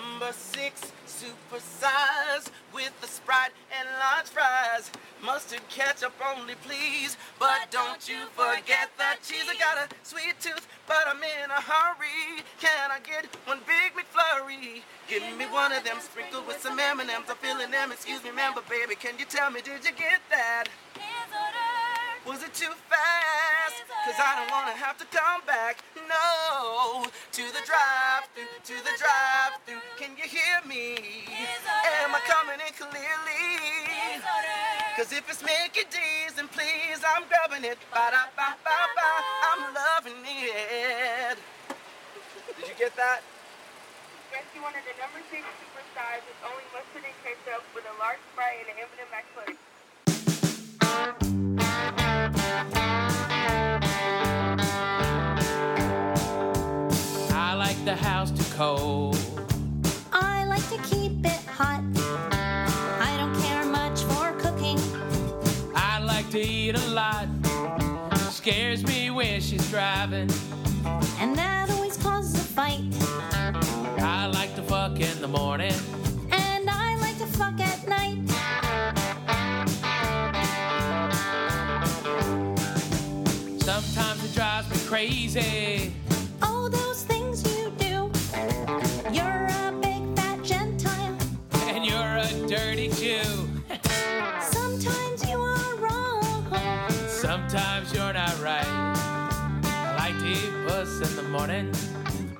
Number six, super size with the Sprite and large fries. Mustard ketchup only, please. But don't you forget the cheese. I got a sweet tooth, but I'm in a hurry. Can I get one big McFlurry? Give me one of them sprinkled with some M&M's. I'm feeling them. Excuse me, ma'am, but baby, can you tell me, did you get that? Was it too fast? Cause I don't wanna have to come back. No, to the drive through, to the drive through. Can you hear me? Am I coming in clearly? Cause if it's Mickey D's, then please, I'm grabbing it. Ba da ba ba ba. I'm loving it. Did you get that? Yes, you wanted the number six supersize with only mustard and ketchup with a large fry and an M&M McFlurry. The house too cold. I like to keep it hot. I don't care much for cooking. I like to eat a lot. Scares me when she's driving. And that always causes a fight. I like to fuck in the morning. And I like to fuck at night. Sometimes it drives me crazy. Morning.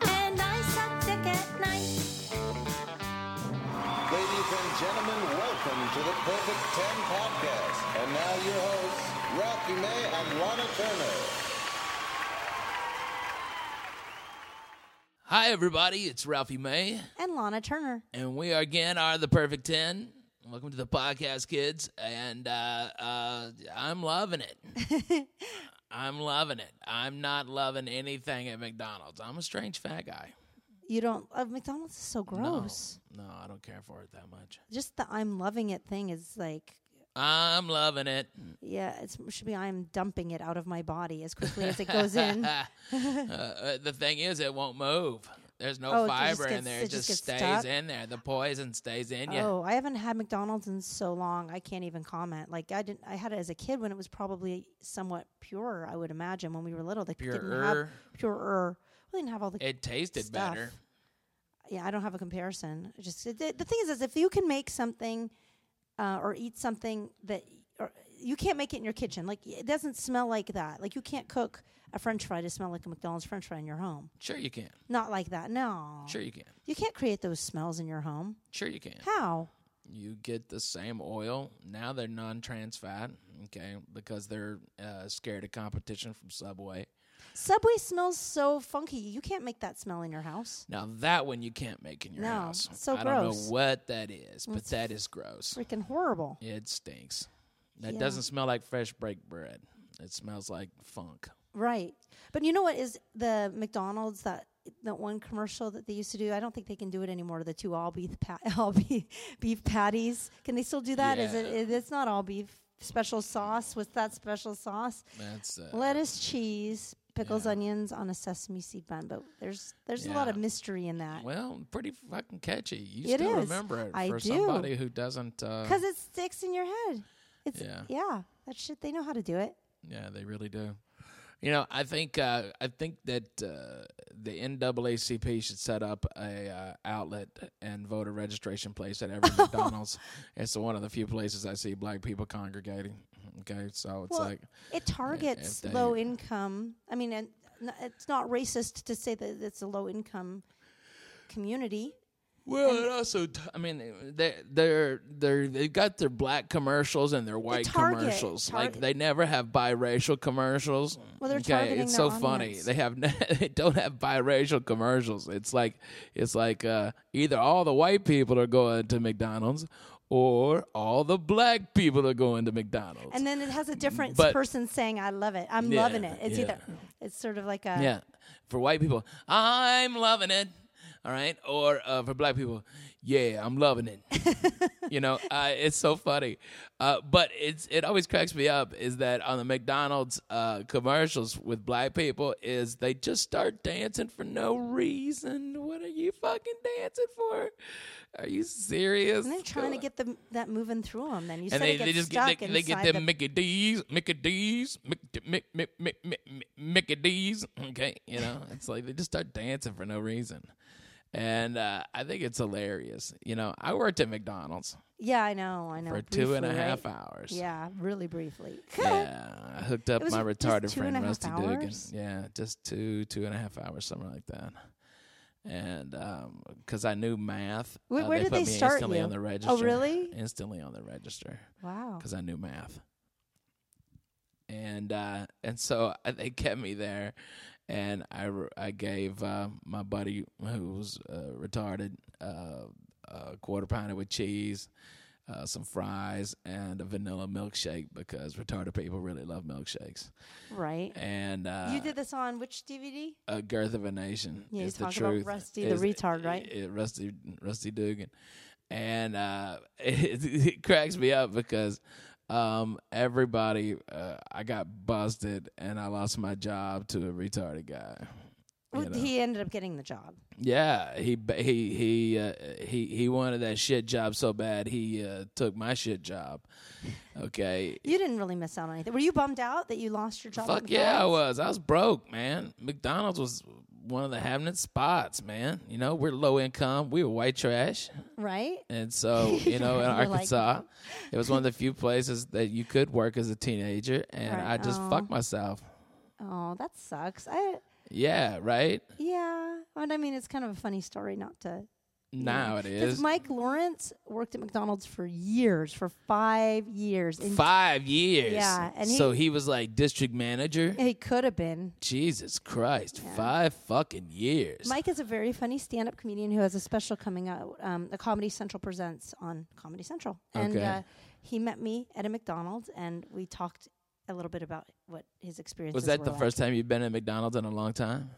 And I suck dick at night. Ladies and gentlemen, welcome to the Perfect 10 podcast. And now your hosts, Ralphie May and Lahna Turner. Hi, everybody. It's Ralphie May. And Lahna Turner. And we again are the Perfect 10. Welcome to the podcast, kids. And uh, uh, I'm loving it. I'm loving it. I'm not loving anything at McDonald's. I'm a strange fat guy. You don't. Uh, McDonald's is so gross. No, no, I don't care for it that much. Just the I'm loving it thing is like, I'm loving it. yeah, it's, it should be I'm dumping it out of my body as quickly as it goes in. uh, uh, the thing is, it won't move. There's no Oh, fiber in there. it It just just stays stuck? in there. The poison stays in you. Oh, I haven't had McDonald's in so long. I can't even comment. Like I didn't. I had it as a kid when it was probably somewhat purer. I would imagine when we were little. They didn't have Purer? purer. We didn't have all the. It tasted stuff. better. yeah, I don't have a comparison. It Just it, the the thing is, is if you can make something uh, or eat something that or you can't make it in your kitchen. Like it doesn't smell like that. Like you can't cook a French fry to smell like a McDonald's French fry in your home. Sure you can. Not like that. No. Sure you can. You can't create those smells in your home. Sure you can. How? You get the same oil. Now they're non-trans fat, okay, because they're uh, scared of competition from Subway. Subway smells so funky. You can't make that smell in your house. Now that one you can't make in your No, house. so I don't know what that is, but It's that is gross. Freaking horrible. It stinks. That Yeah. doesn't smell like fresh baked bread. It smells like funk. Right. But you know what is the McDonald's that that one commercial that they used to do? I don't think they can do it anymore. The two all beef pa- all beef, beef patties. Can they still do that? Is it? Yeah. it? It's not all beef. Special sauce. What's that special sauce? That's uh, Lettuce, cheese, pickles, yeah. onions on a sesame seed bun. But there's there's a lot of mystery in that well, pretty fucking catchy. You It still is. remember it I for do. somebody who doesn't. Uh, because it sticks in your head. It's Yeah. yeah. That shit. They know how to do it. Yeah, they really do. You know, I think uh, I think that uh, the NAACP should set up a uh, outlet and voter registration place at every McDonald's. It's one of the few places I see black people congregating. Okay, so it's Well, like it targets they- low income. I mean, it's not racist to say that it's a low income community. Well, it also t- I mean they they're they're they've got their black commercials and their white target- commercials. like they never have biracial commercials. Well, they're okay, targeting it's so funny. They have they don't have biracial commercials. It's like it's like uh, either all the white people are going to McDonald's or all the black people are going to McDonald's. And then it has a different But- person saying, "I love it. I'm Yeah, loving it." It's yeah. either it's sort of like a yeah, for white people, I'm loving it. All right, or uh, for black people, yeah, I'm loving it. you know, uh, it's so funny. Uh, but it's it always cracks me up is that on the McDonald's uh, commercials with black people is they just start dancing for no reason. What are you fucking dancing for? Are you serious? And they're trying to get the, that moving through them. Then you and they, they just get they, they get them the- Mickey D's, Mickey D's, Mickey, Mickey, Mickey, Mickey D's. Okay, you know, it's like they just start dancing for no reason, and uh, I think it's hilarious. You know, I worked at McDonald's Yeah, I know, I know. for two and a briefly, half right? hours. Yeah, really briefly. Yeah, I hooked up my retarded friend Rusty Dugan. Yeah, just two, two and a half hours, something like that. And because I knew math, Where- uh, where they did put they me start instantly you? on the Oh, register. really? Instantly on the register Wow. because I knew math. And uh, and so they kept me there, and I, I gave uh, my buddy who was uh, retarded uh, a quarter pounder with cheese, uh, some fries, and a vanilla milkshake because retarded people really love milkshakes. Right. And uh, you did this on which DVD? a girth of a nation. Yeah, you talk about. Rusty the retard, right? i- i- Rusty, Rusty Dugan, and uh, it, it cracks me up because um, everybody, uh, I got busted and I lost my job to a retarded guy. you Well, know. He ended up getting the job. Yeah, he he he uh, he he wanted that shit job so bad he uh, took my shit job. Okay, You didn't really miss out on anything. Were you bummed out that you lost your job? Fuck yeah, I was. I was broke, man. McDonald's was one of the happening spots, man. You know, we're low income. We were white trash. Right? And so, you know, in You're like- Arkansas, it was one of the few places that you could work as a teenager. And Right. I just Oh. fucked myself. Oh, that sucks. I Yeah, right? yeah. But I mean, it's kind of a funny story not to. Now it Because. Mike Lawrence worked at McDonald's for years, for five years. And Five years. Yeah, and he- so he was like district manager. he could have been. Jesus Christ, five fucking years. Mike is a very funny stand-up comedian who has a special coming out. Um, the Comedy Central presents on Comedy Central, and Okay. uh, he met me at a McDonald's, and we talked a little bit about what his experience was that the first time you've been at McDonald's in a long time?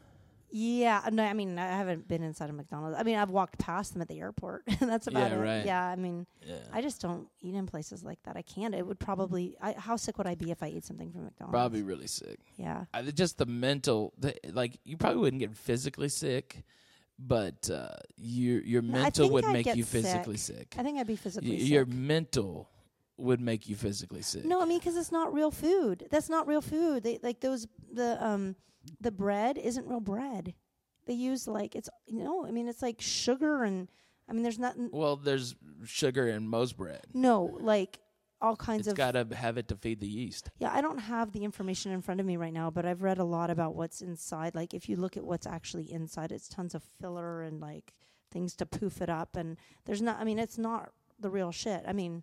Yeah, no, I mean I haven't been inside a McDonald's. I mean I've walked past them at the airport, and that's about Yeah, it. right. Yeah, I mean Yeah. I just don't eat in places like that. I can't. It would probably. I, how sick would I be if I ate something from McDonald's? Probably really sick. Yeah. I, just the mental, the, like you probably wouldn't get physically sick, but uh, your your No, mental would I'd make you physically sick. sick. I think I'd be Y- physically your mental would make you physically sick. No, I mean because it's not real food. That's not real food. They like those the um the bread isn't real bread. They use like it's you know I mean it's like sugar and I mean there's not Well, there's sugar in most bread. no like all kinds It's of got to have it to feed the yeast. yeah I don't have the information in front of me right now but I've read a lot about what's inside like if you look at what's actually inside it's tons of filler and like things to poof it up and there's not I mean it's not the real shit I mean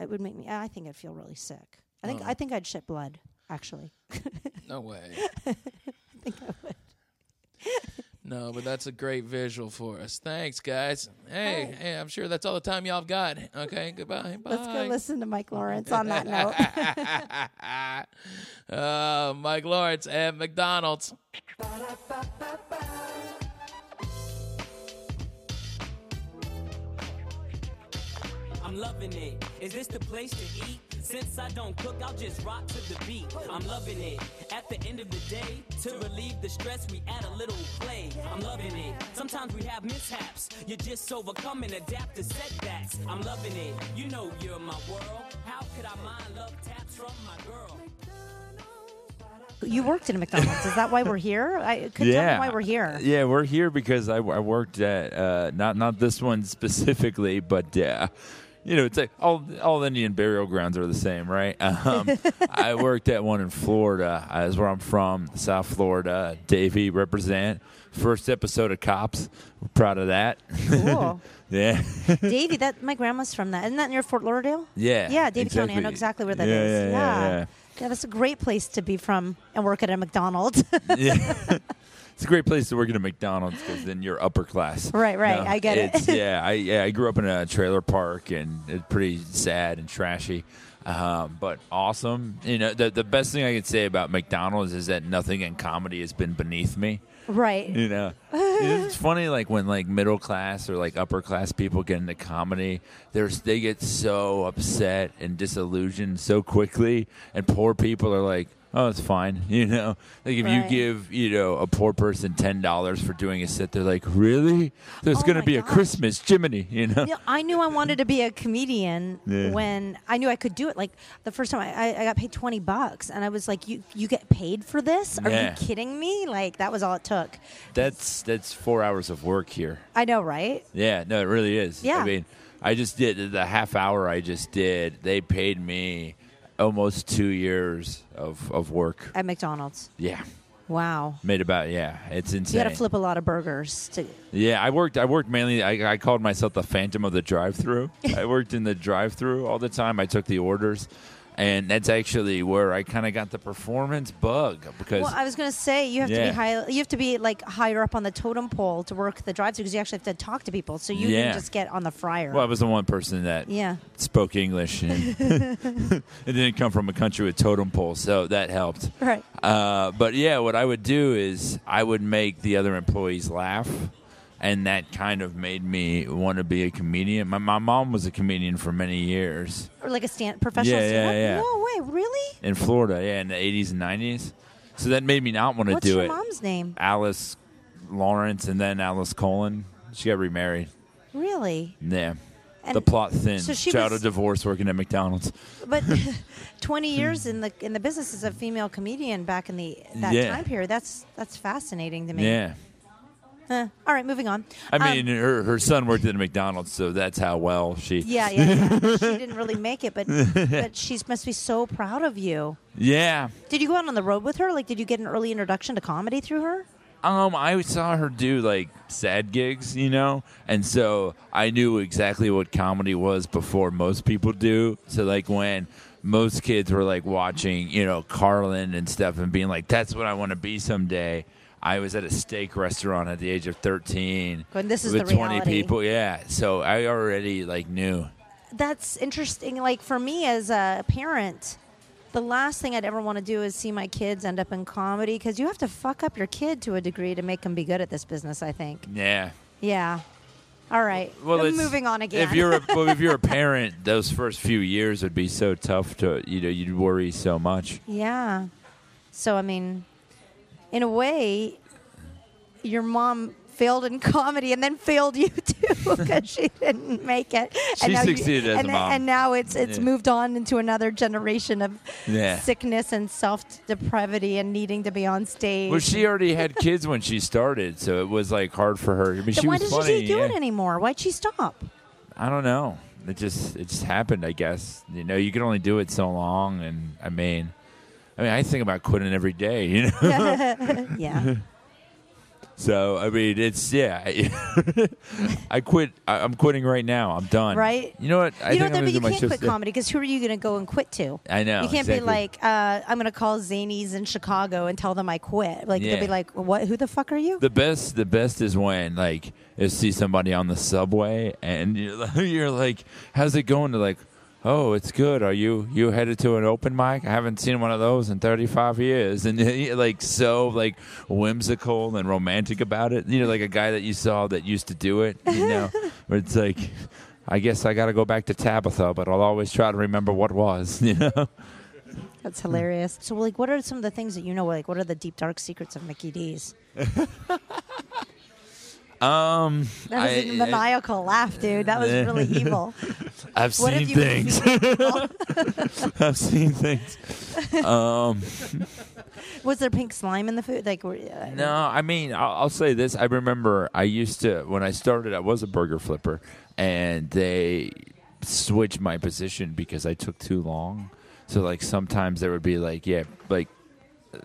it would make me I think I'd feel really sick I think Oh. I think I'd shit blood actually No way. I think I would. no, but that's a great visual for us. Thanks, guys. Hey, Hey. hey, I'm sure that's all the time y'all have got. Okay, goodbye. Bye. Let's go listen to Mike Lawrence on that note. uh, Mike Lawrence at McDonald's. I'm loving it. Is this the place to eat? Since I don't cook, I'll just rock to the beat. I'm loving it. At the end of the day, to relieve the stress, we add a little play. I'm loving it. Sometimes we have mishaps. You just overcome and adapt to setbacks. I'm loving it. You know you're my world. How could I mind love taps from my girl? you worked in a McDonald's. Is that why we're here? I could tell me why we're here. Yeah, we're here because I, I worked at uh, not not this one specifically, but yeah. You know, it's like all all Indian burial grounds are the same, right? Um, I worked at one in Florida. Uh, That's where I'm from, South Florida. Davie represent. First episode of Cops. We're proud of that. Cool. yeah, Davie, that my grandma's from that. Isn't that near Fort Lauderdale? yeah, Yeah, Davie County. I know exactly where that yeah, is. Yeah, yeah, yeah. Yeah, that's a great place to be from and work at a McDonald's. yeah. It's a great place to work at a McDonald's because then you're upper class. Right, right. I get it. Yeah, I yeah, I grew up in a trailer park and it's pretty sad and trashy, um, but awesome. You know, the the best thing I can say about McDonald's is that nothing in comedy has been beneath me. right. You know, it's funny, like when like middle class or like upper class people get into comedy, there's they get so upset and disillusioned so quickly, and poor people are like, "Oh, it's fine," you know. Like if you give you know a poor person ten dollars for doing a set, they're like, "Really? There's Oh gonna my be a. Christmas Jiminy," you know. Yeah, I knew I wanted to be a comedian Yeah. when I knew I could do it. Like the first time I, I, I got paid twenty bucks, and I was like, "You you get paid for this? Are Yeah. you kidding me?" Like that was all it took. That's that's four hours of work here. I know, right? Yeah, no, it really is. Yeah. I mean, I just did the half hour I just did. They paid me almost two years of, of work. At McDonald's. Yeah, Wow. made about yeah. It's insane. You got to flip a lot of burgers to. Yeah, I worked. I worked mainly. I, I called myself the Phantom of the drive-through. I worked in the drive-through all the time. I took the orders, and that's actually where I kind of got the performance bug because Well, I was gonna say you have to be high. You have to be like higher up on the totem pole to work the drive-through because you actually have to talk to people. So you Yeah. didn't just get on the fryer. well, I was the one person that yeah. spoke English, and it didn't come from a country with totem poles, so that helped. Right. Uh, but yeah, what I would do is I would make the other employees laugh, and that kind of made me want to be a comedian. My, my mom was a comedian for many years Or like a stand professional. Yeah, stand-up? yeah, yeah. No way, really? in Florida, yeah, in the 80s and 90s. So that made me not want to What's do your it. mom's name? Alice Lawrence and then Alice Colin. She got remarried. Really? Yeah. And the plot thinned. so she Child was- of divorce working at McDonald's. But 20 years in the in the business as a female comedian back in the that Yeah. time period. That's that's fascinating to me. Yeah. Huh. All right, moving on. I Um, mean, her, her son worked at McDonald's, so that's how well she. yeah, yeah, yeah. she didn't really make it, but but she must be so proud of you. Yeah. Did you go out on the road with her? Like, did you get an early introduction to comedy through her? Um, I saw her do like sad gigs, you know, and so I knew exactly what comedy was before most people do. So like when most kids were like watching, you know, Carlin and stuff and being like, "That's what I want to be someday." I was at a steak restaurant at the age of thirteen Going, "This is with the twenty reality." people. Yeah, so I already like knew. That's interesting. Like for me as a parent, the last thing I'd ever want to do is see my kids end up in comedy because you have to fuck up your kid to a degree to make them be good at this business. I think. Yeah. Yeah. All right. Well, moving on again. If you're a, well, if you're a parent, those first few years would be so tough to you know you'd worry so much. yeah. So I mean, in a way, your mom failed in comedy and then failed you too because she didn't make it. She now you- succeeded as and, a mom. and now it's it's Yeah. moved on into another generation of Yeah. sickness and self depravity and needing to be on stage. Well, she already had kids when she started, so it was like hard for her. I mean, she why funny. she do yeah. it anymore? Why'd she stop? I don't know. It just it just happened. I guess you know you can only do it so long, and I mean, I mean I think about quitting every day. You know, yeah. so I mean it's yeah. I quit. I, I'm quitting right now. I'm done. Right? You know what? I you know, I'm but you gonna do my can't quit comedy because who are you going to go and quit to? I know. You can't be like, uh, I'm going to call Zanies in Chicago and tell them I quit. Like they'll be like, what? Who the fuck are you? The best, the best is when like you see somebody on the subway and you're like, you're like, "How's it going?" They're like, "Oh, it's good. Are you you headed to an open mic? I haven't seen one of those in 35 years." And like so like whimsical and romantic about it. You know, like a guy that you saw that used to do it. You know, where it's like. I guess I got to go back to Tabitha, but I'll always try to remember what was, you know. That's hilarious. So, like, what are some of the things that you know? Like, what are the deep dark secrets of Mickey D's? Um, That was I- a maniacal laugh, dude. That was really evil. I've What seen things. I've seen things. Um, Was there pink slime in the food? Like, were, uh, no, I mean, I'll, I'll say this. I remember I used to when I started. I was a burger flipper, and they switched my position because I took too long. So like sometimes there would be like yeah, like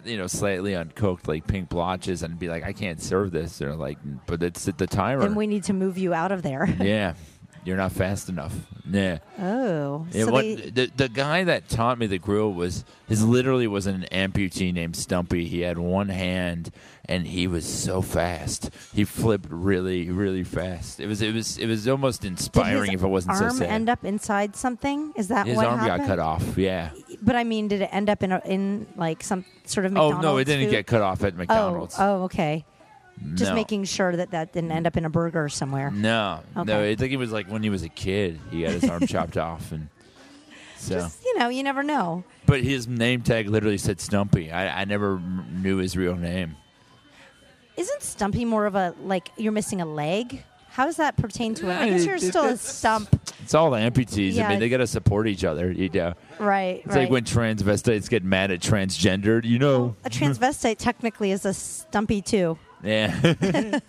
you know slightly uncooked like pink blotches, and be like I can't serve this. They're like, but it's at the timer. And we need to move you out of there. yeah, you're not fast enough. Yeah. Oh, so what, they, the the guy that taught me the grill was his literally was an amputee named Stumpy. He had one hand and he was so fast. He flipped really really fast. It was it was it was almost inspiring if it wasn't so arm sad. end up inside something? Is that his what arm happened? got cut off. Yeah. But I mean, did it end up in a, in like some sort of McDonald's Oh no, it didn't food? get cut off at Oh, McDonald's. oh, okay. Just No. making sure that that didn't end up in a burger somewhere. No, no. I think it was like when he was a kid, he got his arm chopped off, and so. Just you know, you never know. But his name tag literally said Stumpy. I, I never m- knew his real name. Isn't Stumpy more of a like you're missing a leg? How does that pertain to it? I guess you're still a stump, It's all the amputees. I mean, they got to support each other. You know, right? it's right. like when transvestites get mad at transgendered. You know, a transvestite technically is a stumpy too. Yeah,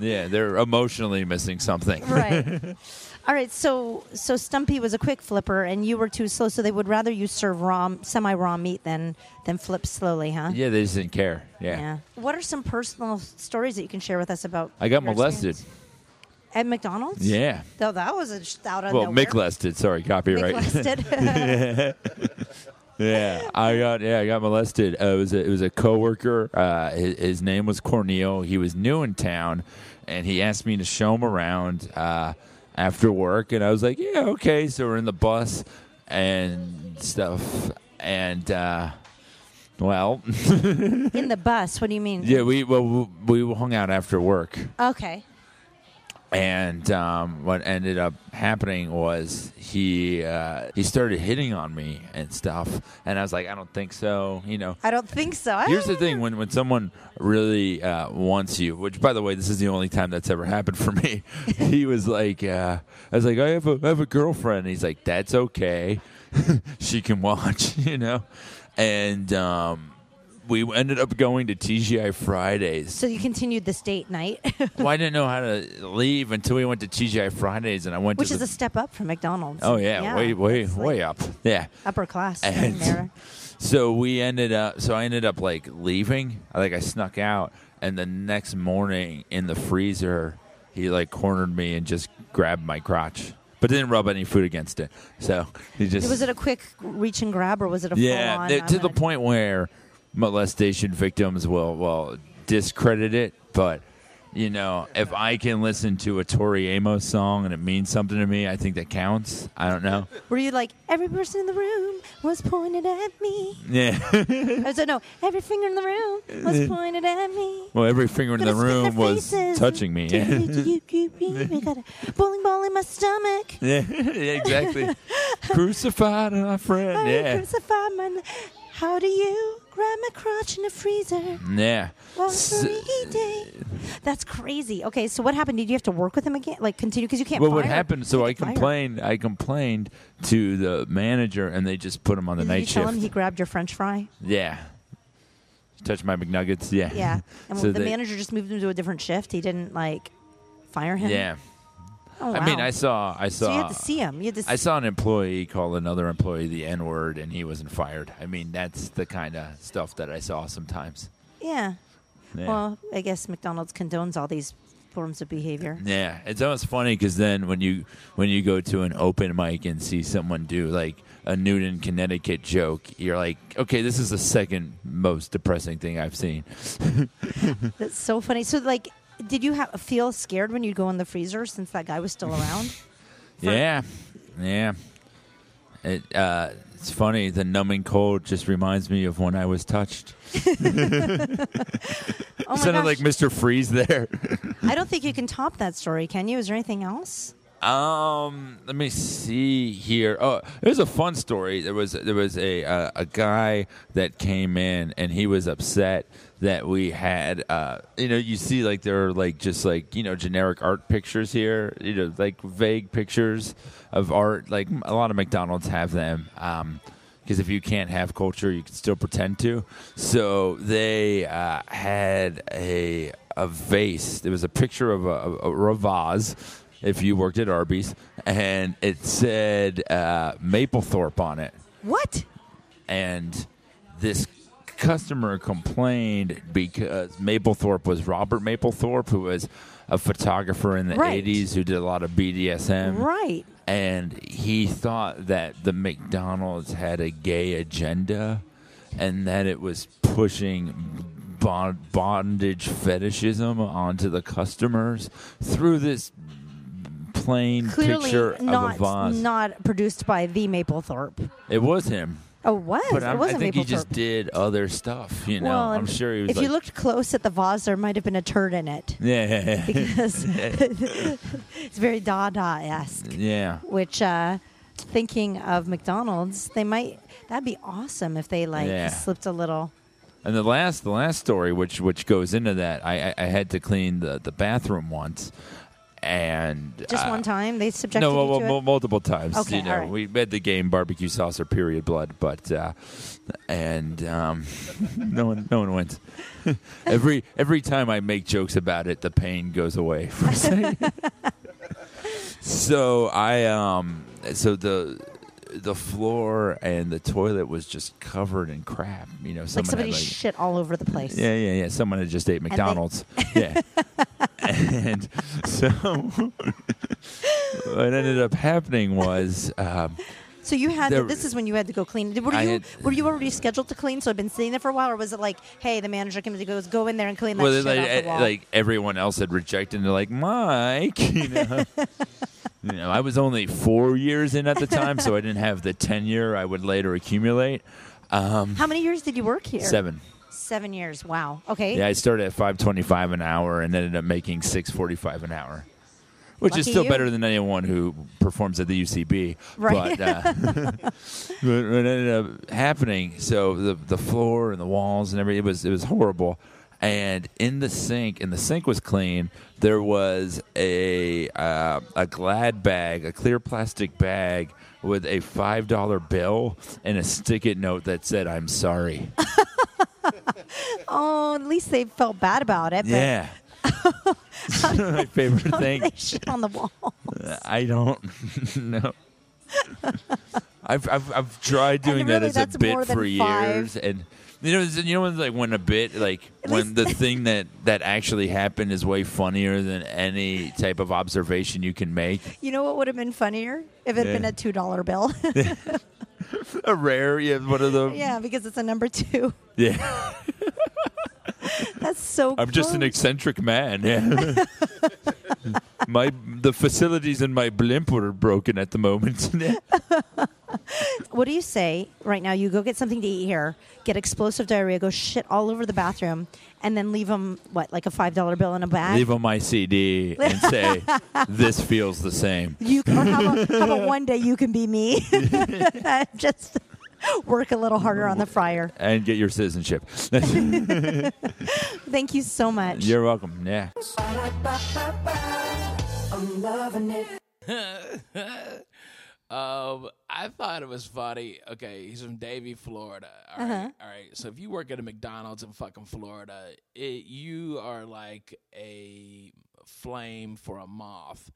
yeah. They're emotionally missing something. Right. All right. So so Stumpy was a quick flipper, and you were too slow. So they would rather you serve raw, semi raw meat than than flip slowly, huh? Yeah, they just didn't care. Yeah. What are some personal stories that you can share with us about? I got your molested. experience? at McDonald's. Yeah. Though that was a sh- out of Well, nowhere. molested. Sorry, copyright. Molested. Yeah, I got yeah, I got molested. Uh, it was a, it was a coworker. Uh, his, his name was Cornel. He was new in town, and he asked me to show him around uh, after work. And I was like, yeah, okay. So we're in the bus and stuff, and uh, well, in the bus. What do you mean? yeah, we well we we hung out after work. Okay. And um, what ended up happening was he uh, he started hitting on me and stuff, and I was like, I don't think so, you know. I don't think so. Here's the thing: when when someone really uh, wants you, which by the way, this is the only time that's ever happened for me. he was like, uh, I was like, I have a I have a girlfriend. And he's like, that's okay, she can watch, you know, and um, we ended up going to TGI Fridays. So you continued this date night, well, I didn't know how to leave until we went to TGI Fridays, and I went which to is the, a step up from McDonald's. oh yeah, way way that's way like up, yeah. upper class. And- there. So we ended up. So I ended up like leaving. Like I snuck out, and the next morning in the freezer, he like cornered me and just grabbed my crotch, but didn't rub any food against it. So he just Was it a quick reach and grab, or was it a yeah full on? th- to the point where molestation victims will will discredit it, but. You know, if I can listen to a Tori Amos song and it means something to me, I think that counts. I don't know. Were you like every person in the room was pointed at me? Yeah. I said no. Every finger in the room was pointed at me. well, every finger in the room was touching me. I got a bowling ball in my stomach. Yeah, yeah, exactly. Crucified, my friend. I Yeah, crucified my. How do you grab my crotch in the freezer? yeah. S-. That's crazy. Okay, so what happened? Did you have to work with him again? Like continue because you can't. Well, what fire- happened? So I fire. complained. I complained to the manager, and they just put him on the Did night you tell shift. him he grabbed your French fry? yeah. Touch my McNuggets. Yeah. Yeah, and So the they- manager just moved him to a different shift. He didn't like fire him. Yeah. Oh, I mean. I saw. I saw. So you had to see him. You had to. I saw an employee call another employee the N word, and he wasn't fired. I mean, that's the kind of stuff that I saw sometimes. yeah. Yeah. Well, I guess McDonald's condones all these forms of behavior. Yeah, it's almost funny because then when you when you go to an open mic and see someone do like a Newtown, Connecticut joke, you're like, okay, this is the second most depressing thing I've seen. That's so funny. So, like, did you ha- feel scared when you'd go in the freezer since that guy was still around? For- yeah, yeah. It uh, it's funny. The numbing cold just reminds me of when I was touched. Oh my Sounded gosh. like Mr. Freeze there. I don't think you can top that story, can you? Is there anything else? Um, let me see here. Oh, there's a fun story. There was there was a uh, a guy that came in and he was upset that we had uh you know you see like there are like just like you know generic art pictures here you know like vague pictures of art like a lot of McDonald's have them um because if you can't have culture you can still pretend to so they uh, had a a vase there was a picture of a, a, a vase if you worked at Arby's, and it said uh, Mapplethorpe on it. What? And this customer complained because Mapplethorpe was Robert Mapplethorpe, who was a photographer in the Right. 80s who did a lot of BDSM. Right. And he thought that the McDonald's had a gay agenda and that it was pushing bond- bondage fetishism onto the customers through this plain Clearly picture not of a vase. not produced by the Mapplethorpe. it was him. Oh, what? But it I'm, I wasn't I think he just did other stuff. You know, well, I'm sure he was If like, you looked close at the vase, there might have been a turd in it yeah, yeah, yeah. because it's very Dada esque. yeah. Which, uh, thinking of McDonald's, they might. That'd be awesome if they like Yeah. slipped a little. And the last, the last story, which which goes into that, I I, I had to clean the, the bathroom once, and Just uh, one time they subjected No, you well, to well, it. multiple times. Okay, you know, right. we made the game barbecue sauce or period blood, but uh, and um, no one no one wins. every every time I make jokes about it, the pain goes away for a so I um so the the floor and the toilet was just covered in crap. You know, like somebody like, shit all over the place. yeah, yeah, yeah. Someone had just ate they- McDonald's. yeah. and so what ended up happening was um, So you had There- to, this is when you had to go clean. Were you had- were you already scheduled to clean? So I'd been sitting there for a while, or was it like, hey, the manager came to goes, go in there and clean that well, shit like, off the eh, wall? like everyone else had rejected. And they're like, Mike, you know. you know, I was only four years in at the time, so I didn't have the tenure I would later accumulate. Um, How many years did you work here? seven. Seven years. Wow. Okay. Yeah, I started at five twenty-five an hour and ended up making six forty-five an hour, which is still you. better than anyone who performs at the UCB. Right. But, uh, but what ended up happening, so the the floor and the walls and everything, it was it was horrible. And in the sink, and the sink was clean. There was a uh, a Glad bag, a clear plastic bag with a five dollar bill and a stick-it note that said "I'm sorry." Oh, at least they felt bad about it. Yeah. My favorite thing. they shit on the wall. Uh, I don't know. I've, I've I've tried doing that really, as a that's bit than for years, and you know, you know, when like when a bit like when the thing that that actually happened is way funnier than any type of observation you can make. You know what would have been funnier if it had been a two dollar bill? A rare, yeah, one of the yeah, because it's a number two. yeah. That's so. I'm just an eccentric man. My the facilities in my blimp were broken at the moment. What do you say right now? You go get something to eat here, get explosive diarrhea, go shit all over the bathroom, and then leave them what, like a five dollar bill in a bag? Leave them my CD and say, "This feels the same." You or how about, how about one day you can be me? Just work a little harder on the fryer. and get your citizenship. Thank you so much. You're welcome. Yeah. i'm loving Um, I thought it was funny. Okay, he's from Davie, Florida. All right, Uh-huh. all right. So if you work at a McDonald's in fucking Florida, it, you are like a flame for a moth.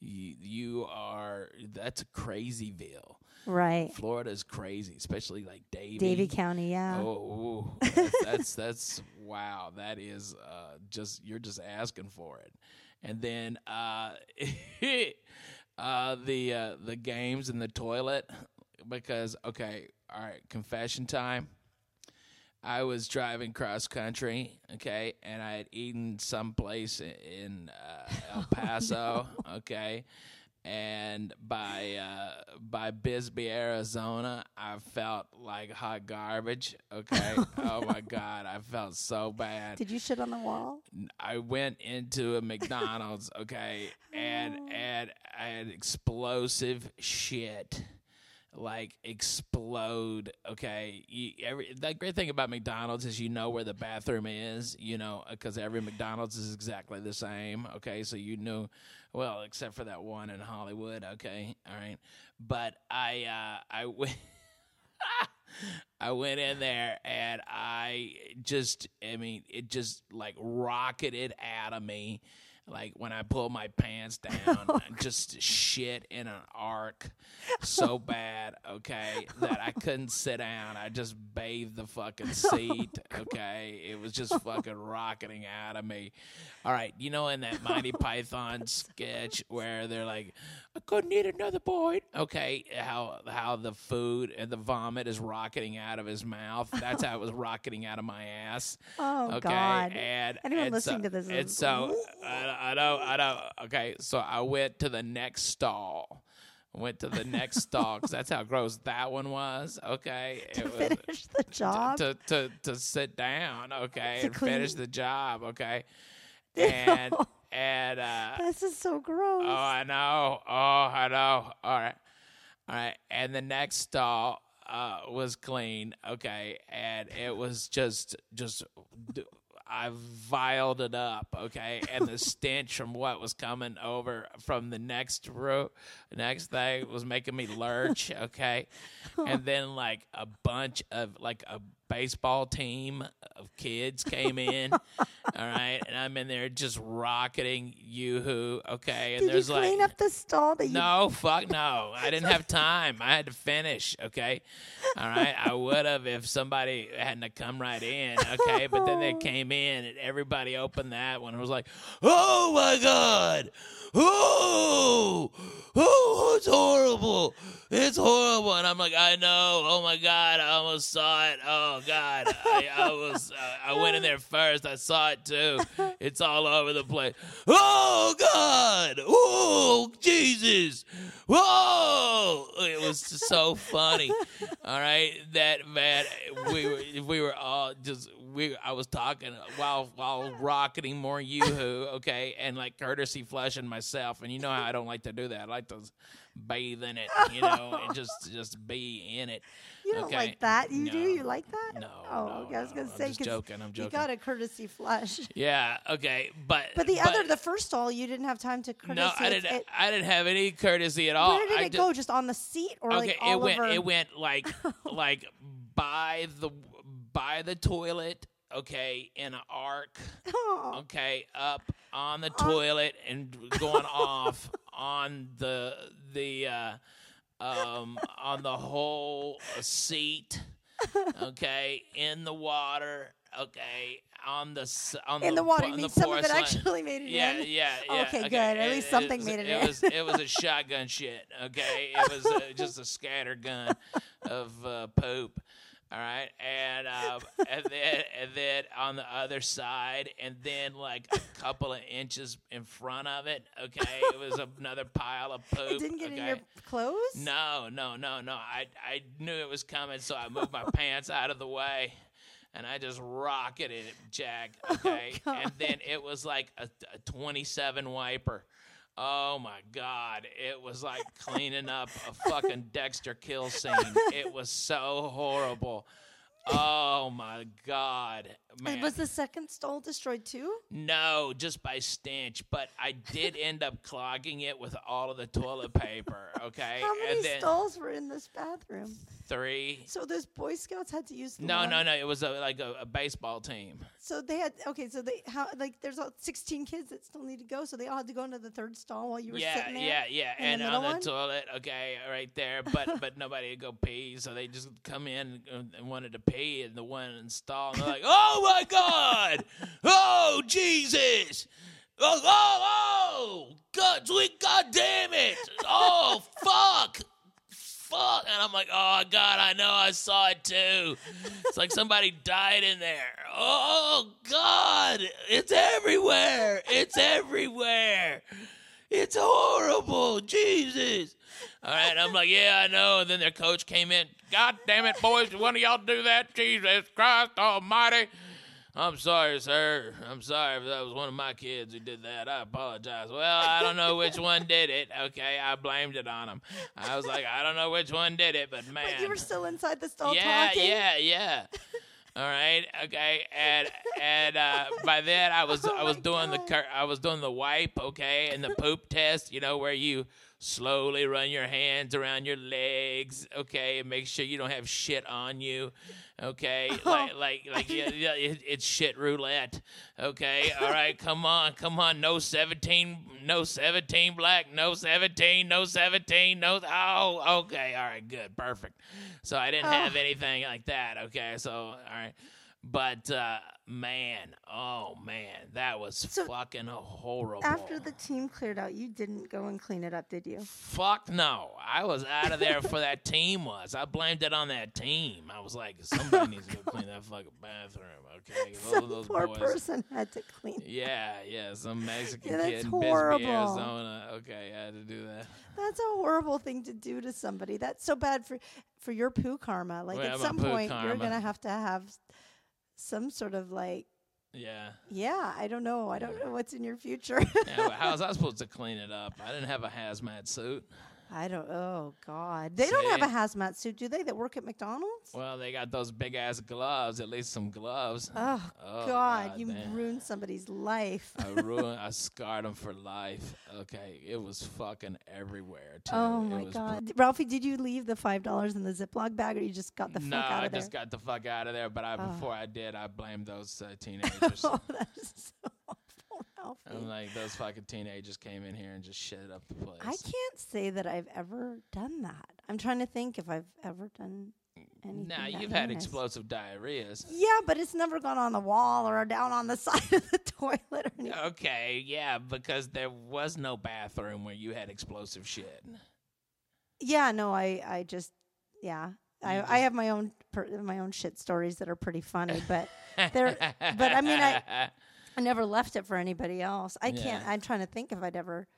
You, you are. That's a crazyville. Right. Florida is crazy, especially like Davie. Davie County, yeah. Oh, ooh, that's, that's that's wow. That is uh, just you're just asking for it, and then uh, uh, the uh, the games in the toilet because okay, all right, confession time. I was driving cross country, okay, and I had eaten someplace in uh, El Paso, okay, and by uh, by Bisbee, Arizona, I felt like hot garbage. Okay, oh my god, I felt so bad. Did you shit on the wall? I went into a McDonald's, okay, and and I had explosive shit, like explode. Okay, you, every the great thing about McDonald's is you know where the bathroom is, you know, because every McDonald's is exactly the same. Okay, so you know, well, except for that one in Hollywood. Okay, all right, but I uh, I went. I went in there and I just, I mean, it just like rocketed out of me. Like when I pull my pants down, just shit in an arc so bad, okay, that I couldn't sit down. I just bathed the fucking seat, okay? It was just fucking rocketing out of me. All right, you know, in that Monty Python sketch where they're like, I couldn't eat another bite. Okay, how how the food and the vomit is rocketing out of his mouth. That's how it was rocketing out of my ass. Oh, okay, God. and Anyone and listening so, to this is- so I, I know, I know. Okay, so I went to the next stall. Went to the next stall because that's how gross that one was. Okay, to It was- finish the job. to to to sit down, okay, To and finish the job, okay, and and uh, this is so gross. oh, I know, oh, I know. All right, all right, and the next stall uh, was clean, okay, and it was just just. I viled it up, okay, and the stench from what was coming over from the next row, next thing was making me lurch, okay, and then like a bunch of like a baseball team of kids came in, all right, and I'm in there just rocketing yoo-hoo, okay, and Did you there's clean like up the stall that you no, fuck no. I didn't have time. I had to finish, okay? All right. I would have if somebody hadn't come right in, okay? But then they came in and everybody opened that one and was like, oh my God. Oh, oh, it's horrible. It's horrible. And I'm like, I know. Oh my God. I almost saw it. Oh God. I, I was, uh, I went in there first. I saw it too. It's all over the place. Oh God. Oh, Jesus. Whoa. It was so funny. All right. That, man, we were, we were all just, we, I was talking while, while rocketing more yoo-hoo, okay, and like courtesy flushing myself. And you know how I don't like to do that. I like to bathe in it, you know, and just, just be in it. You don't okay? like that. You do? You like that? No, Oh, no, okay. I was gonna I'm say just 'cause joking, I'm joking. You got a courtesy flush. Yeah, okay, but But the other, the first stall, you didn't have time to courtesy. no, I didn't. it- I didn't have any courtesy at all. where did I it just- go? Just on the seat, or okay, like all it went. over? It went like like by the by the toilet. Okay, in an arc. Oh. Okay, up on the toilet and going off on the the uh, um on the whole seat. Okay, in the water. Okay, on the on in the, the water. You mean some of it actually made it Yeah, in? yeah, yeah. Okay, good. At It- least it something was- made it, it in. was it was a shotgun shit. Okay, it was uh, just a scatter gun of uh, poop. All right, and uh, and then and then on the other side, and then like a couple of inches in front of it. Okay, it was another pile of poop. It didn't get okay? in your clothes. No, no, no, no. I I knew it was coming, so I moved my pants out of the way, and I just rocketed it, Jack. Okay, and then it was like a, a 27 wiper. Oh my God! It was like cleaning up a fucking Dexter kill scene. It was so horrible. Oh my God, man! Was the second stall destroyed too? No, just by stench. But I did end up clogging it with all of the toilet paper. Okay, How many and then stalls were in this bathroom? three. So those Boy Scouts had to use the No, one- no, no. It was a, like a, a baseball team. So they had okay. So they how like there's all 16 kids that still need to go. So they all had to go into the third stall while you were Yeah, sitting there. yeah, yeah. in And the on the one? toilet, okay, right there. But but nobody would go pee, so they just come in and, and wanted to pee, and the one in the stall, and they're like, "Oh my God! Oh Jesus! Oh oh oh! God, sweet God damn it! Oh fuck!" Fuck, and I'm like, oh god, I know, I saw it too. It's like somebody died in there. Oh god, it's everywhere. It's everywhere. It's horrible. Jesus. All right, I'm like, yeah, I know. And then their coach came in. God damn it, boys, one of y'all do that? Jesus Christ Almighty. I'm sorry, sir. I'm sorry if that was one of my kids who did that. I apologize. Well, I don't know which one did it. Okay, I blamed it on him. I was like, I don't know which one did it, but man. But you were still inside the stall yeah, talking. yeah, yeah. All right, okay, and and uh, by then I was Oh I was doing the cur- I was doing the wipe, okay, and the poop test, you know, where you slowly run your hands around your legs, okay, and make sure you don't have shit on you, okay, like like like yeah, yeah it, it's shit roulette, okay, all right, come on, come on, no seventeen, no seventeen black, no seventeen, no seventeen, no oh okay, all right, good, perfect. So I didn't oh. have anything like that, okay, so all right. But uh, man, oh man, that was So, fucking horrible. After the team cleared out, you didn't go and clean it up, did you? Fuck no. I was out of there for that team was. I blamed it on that team. I was like, somebody needs to go clean that fucking bathroom, okay? Some those poor boys. person had to clean. Yeah, yeah, some Mexican Yeah, that's kid in Bisbee, horrible. Arizona. Okay, I had to do that. That's a horrible thing to do to somebody. That's so bad for for your poo karma. Like Well, at some point, you're gonna have to have some sort of like, Yeah. yeah, I don't know, I don't know what's in your future. yeah was I supposed to clean it up? I didn't have a hazmat suit. I don't. Oh God, they don't have a hazmat suit, do they? That work at McDonald's? Well, they got those big ass gloves, at least some gloves. Oh, Oh, God, God, you man. ruined somebody's life. I ruined, I scarred them for life. Okay, it was fucking everywhere. Too. Oh It my God, Ralphie, did you leave the five dollars in the Ziploc bag, or you just got the no, fuck out I of there? No, I just got the fuck out of there. But I, Oh. before I did, I blamed those uh, teenagers. oh, that is so I'm like, those fucking teenagers came in here and just shit up the place. I can't say that I've ever done that. I'm trying to think if I've ever done anything. Now you've had heinous. explosive diarrheas. Yeah, but it's never gone on the wall or down on the side of the toilet or anything. Okay, yeah, because there was no bathroom where you had explosive shit. Yeah, no, I, I just, yeah, I, I have my own, per, my own shit stories that are pretty funny, but they're, but I mean, I, I never left it for anybody else. I can't. I'm trying to think if I'd ever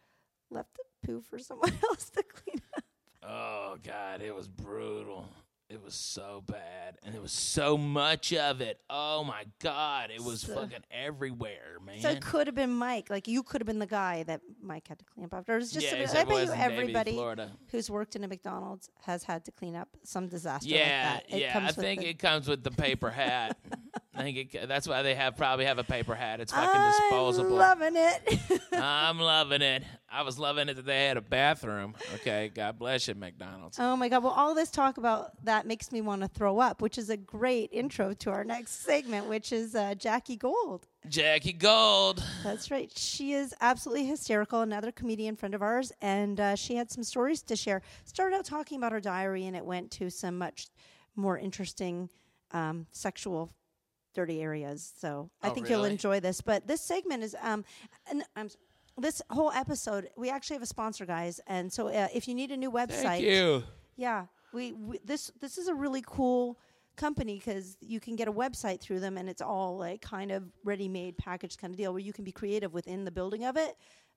left the poo for someone else to clean up. Oh god, it was brutal. It was so bad, and there was so much of it. Oh my god, it was So- fucking everywhere, man. So it could have been Mike. Like you could have been the guy that Mike had to clean up after. It was just. Yeah, I bet you everybody who's worked in a McDonald's has had to clean up some disaster yeah, like that. It yeah. comes I think it comes with the paper hat. I think it, that's why they have probably have a paper hat. It's fucking disposable. I'm disposable. loving it. I'm loving it. I was loving it that they had a bathroom. Okay, God bless you, McDonald's. oh my god! Well, all this talk about that makes me want to throw up, which is a great intro to our next segment, which is uh, Jackie Gold. Jackie Gold. That's right. She is absolutely hysterical. Another comedian friend of ours, and uh, she had some stories to share. Started out talking about her diary, and it went to some much more interesting um, sexual dirty areas. So I Oh, think you'll enjoy this. But this segment is um, and um, this whole episode. We actually have a sponsor, guys, and so uh, if you need a new website, Thank you. yeah, we, we this this is a really cool company because you can get a website through them, and it's all like kind of ready-made packaged kind of deal where you can be creative within the building of it.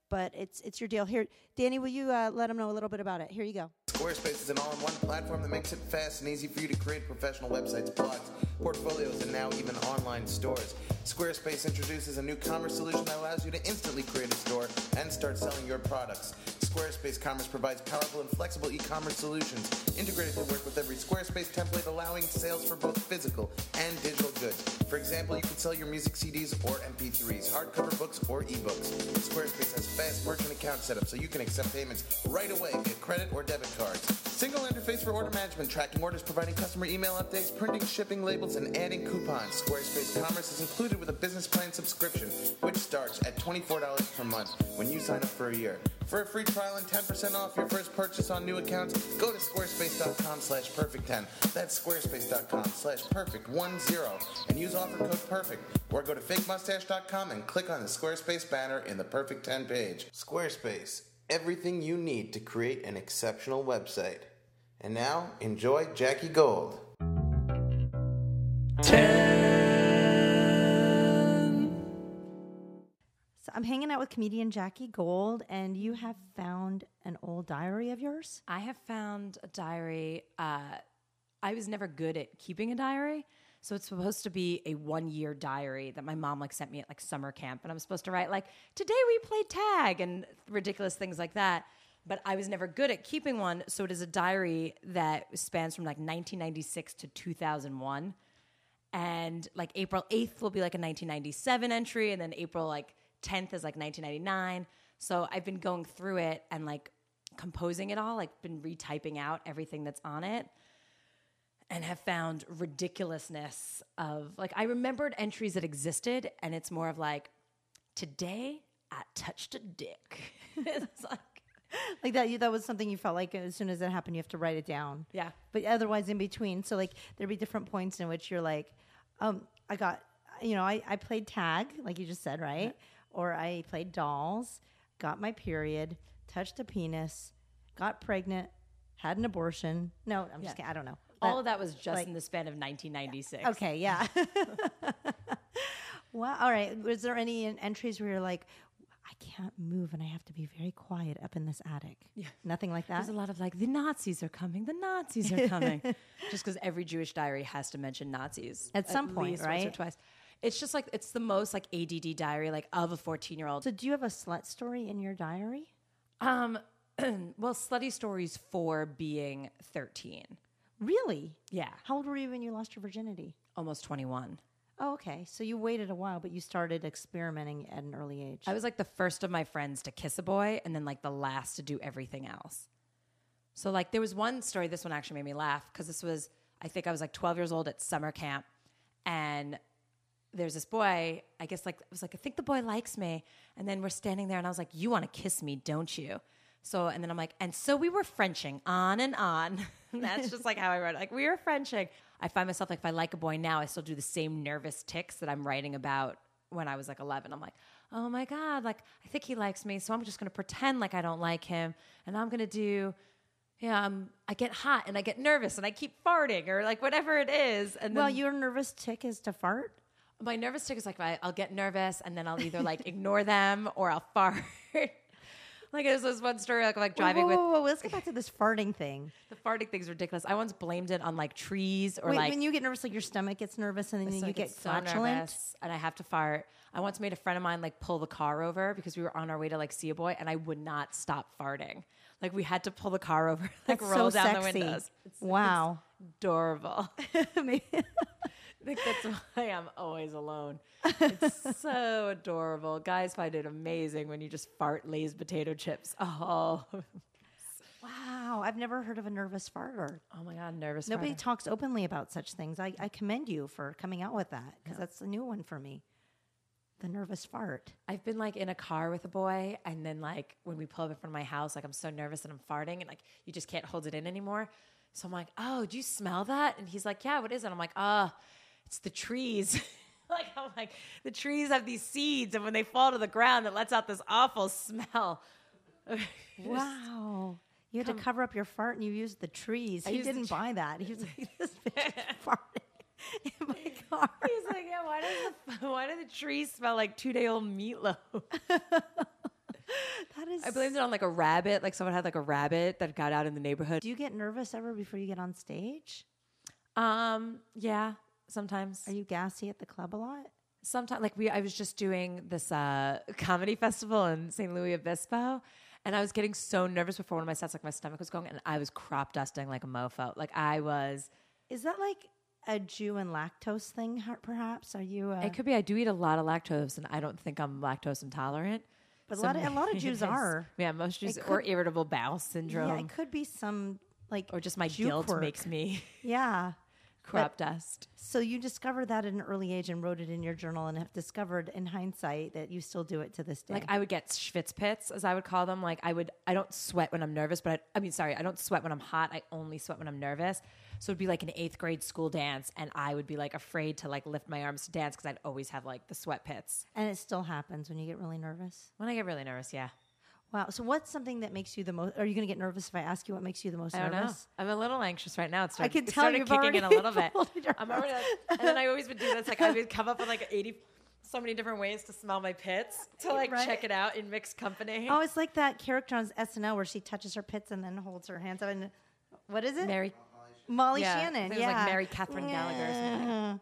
But it's it's your deal here, Danny. Will you uh, let them know a little bit about it? Here you go. Squarespace is an all-in-one platform that makes it fast and easy for you to create professional websites, blogs, portfolios, and now even online stores. Squarespace introduces a new commerce solution that allows you to instantly create a store and start selling your products. Squarespace Commerce provides powerful and flexible e-commerce solutions integrated to work with every Squarespace template, allowing sales for both physical and digital goods. For example, you can sell your music CDs or MP3s, hardcover books, or ebooks. Squarespace has fast merchant account setup so you can accept payments right away via credit or debit cards. Single interface for order management, tracking orders, providing customer email updates, printing, shipping labels, and adding coupons. Squarespace Commerce is included with a business plan subscription, which starts at $24 per month when you sign up for a year. For a free trial and 10% off your first purchase on new accounts, go to squarespace.com slash perfect10. That's squarespace.com slash perfect10 and use offer code perfect. Or go to fakemustache.com and click on the Squarespace banner in the Perfect 10 page. Squarespace, everything you need to create an exceptional website. And now, enjoy Jackie Gold. 10. So I'm hanging out with comedian Jackie Gold, and you have found an old diary of yours. I have found a diary. Uh, I was never good at keeping a diary. So it's supposed to be a one year diary that my mom like sent me at like summer camp. And I'm supposed to write like, today we played tag and ridiculous things like that. But I was never good at keeping one. So it is a diary that spans from like 1996 to 2001 and like April 8th will be like a 1997 entry and then April like 10th is like 1999 so I've been going through it and like composing it all like been retyping out everything that's on it and have found ridiculousness of like I remembered entries that existed and it's more of like today I touched a dick it's like Like that, you, that was something you felt like as soon as it happened, you have to write it down. Yeah. But otherwise, in between, so like there'd be different points in which you're like, um, I got, you know, I, I played tag, like you just said, right? Or I played dolls, got my period, touched a penis, got pregnant, had an abortion. No, I'm just kidding. I don't know. All But- of that was just like- in the span of 1996. Okay, yeah. well, all right. Was there any entries where you're like, I can't move and I have to be very quiet up in this attic? Yeah. Nothing like that? There's a lot of like, the Nazis are coming, the Nazis are coming. just because every Jewish diary has to mention Nazis At some point, least once or twice. It's just like, it's the most like ADD diary, like of a 14 year old. So, do you have a slut story in your diary? Um, well, slutty stories for being 13. Really? Yeah. How old were you when you lost your virginity? Almost 21. Oh, okay. So you waited a while, but you started experimenting at an early age. I was like the first of my friends to kiss a boy and then like the last to do everything else. So like there was one story, this one actually made me laugh because this was, I think I was like 12 years old at summer camp and there's this boy, I guess like, I was like, I think the boy likes me. And then we're standing there and I was like, you want to kiss me, don't you? So, and then I'm like, and so we were Frenching on and on. And that's just like how I wrote it. Like, we were Frenching. I find myself like, if I like a boy now, I still do the same nervous ticks that I'm writing about when I was like 11. I'm like, oh my God, like, I think he likes me. So I'm just going to pretend like I don't like him. And I'm going to do, yeah, um, I get hot and I get nervous and I keep farting or like whatever it is. And then well, your nervous tick is to fart. my nervous tick is like I, I'll get nervous and then I'll either like ignore them or I'll fart. Like there's this one story like like driving whoa, with whoa, whoa, Let's get back to this farting thing. the farting thing's ridiculous. I once blamed it on like trees or Wait, like when you get nervous, like your stomach gets nervous, and then you get so flatulent. nervous and I have to fart. I once made a friend of mine like pull the car over because we were on our way to like see a boy and I would not stop farting. Like we had to pull the car over, like That's roll so down sexy. the windows. It's, Wow. it's adorable. I think that's why I'm always alone. It's so adorable. Guys find it amazing when you just fart Lay's potato chips. Oh, Wow, I've never heard of a nervous farter. oh my god, nervous. Nobody farter. talks openly about such things. I, I commend you for coming out with that because that's a new one for me. The nervous fart. I've been like in a car with a boy, and then like when we pull up in front of my house, like I'm so nervous and I'm farting, and like you just can't hold it in anymore. So I'm like, "Oh, do you smell that?" And he's like, "Yeah, what is it?" I'm like, "Ah, it's the trees." like I'm like, the trees have these seeds, and when they fall to the ground, it lets out this awful smell. Wow. You had to cover up your fart and you used the trees. I he used didn't tr- buy that. He was like, this bitch is farting in my car. He's like, "Yeah, why does the why do the trees smell like two day old meatloaf?" That is. I blamed it on like a rabbit. Like someone had like a rabbit that got out in the neighborhood. Do you get nervous ever before you get on stage? Um, yeah, sometimes. Are you gassy at the club a lot? Sometimes, like we, I was just doing this uh, comedy festival in San Luis Obispo, and I was getting so nervous before one of my sets. Like my stomach was going, and I was crop dusting like a mofo. Like I was. Is that like a Jew and lactose thing, ha- perhaps? Are you? Uh, It could be. I do eat a lot of lactose, and I don't think I'm lactose intolerant. But a So lot of- a lot of Jews are. Yeah, most Jews It or irritable bowel syndrome, yeah, it could be some like or just my guilt quirk. makes me Yeah. Crop dust. So you discovered that at an early age and wrote it in your journal, and have discovered in hindsight that you still do it to this day. Like I would get schwitz pits, as I would call them. Like I would, I don't sweat when I'm nervous, but I, I mean, sorry, I don't sweat when I'm hot. I only sweat when I'm nervous. So it'd be like an eighth grade school dance, and I would be like afraid to like lift my arms to dance because I'd always have like the sweat pits. and it still happens when you get really nervous. When I get really nervous, yeah, Wow. So what's something that makes you the most? Are you going to get nervous if I ask you what makes you the most I don't know. nervous? I'm a little anxious right now. It's started, can it tell you've kicking in a little bit. I'm already, and then I always would do this. Like I would come up with like 80, so many different ways to smell my pits to like Right. check it out in mixed company. Oh, it's like that character on SNL where she touches her pits and then holds her hands up. And what is it? Mary, Molly Yeah, Shannon. it was yeah. like Mary Catherine Gallagher or something.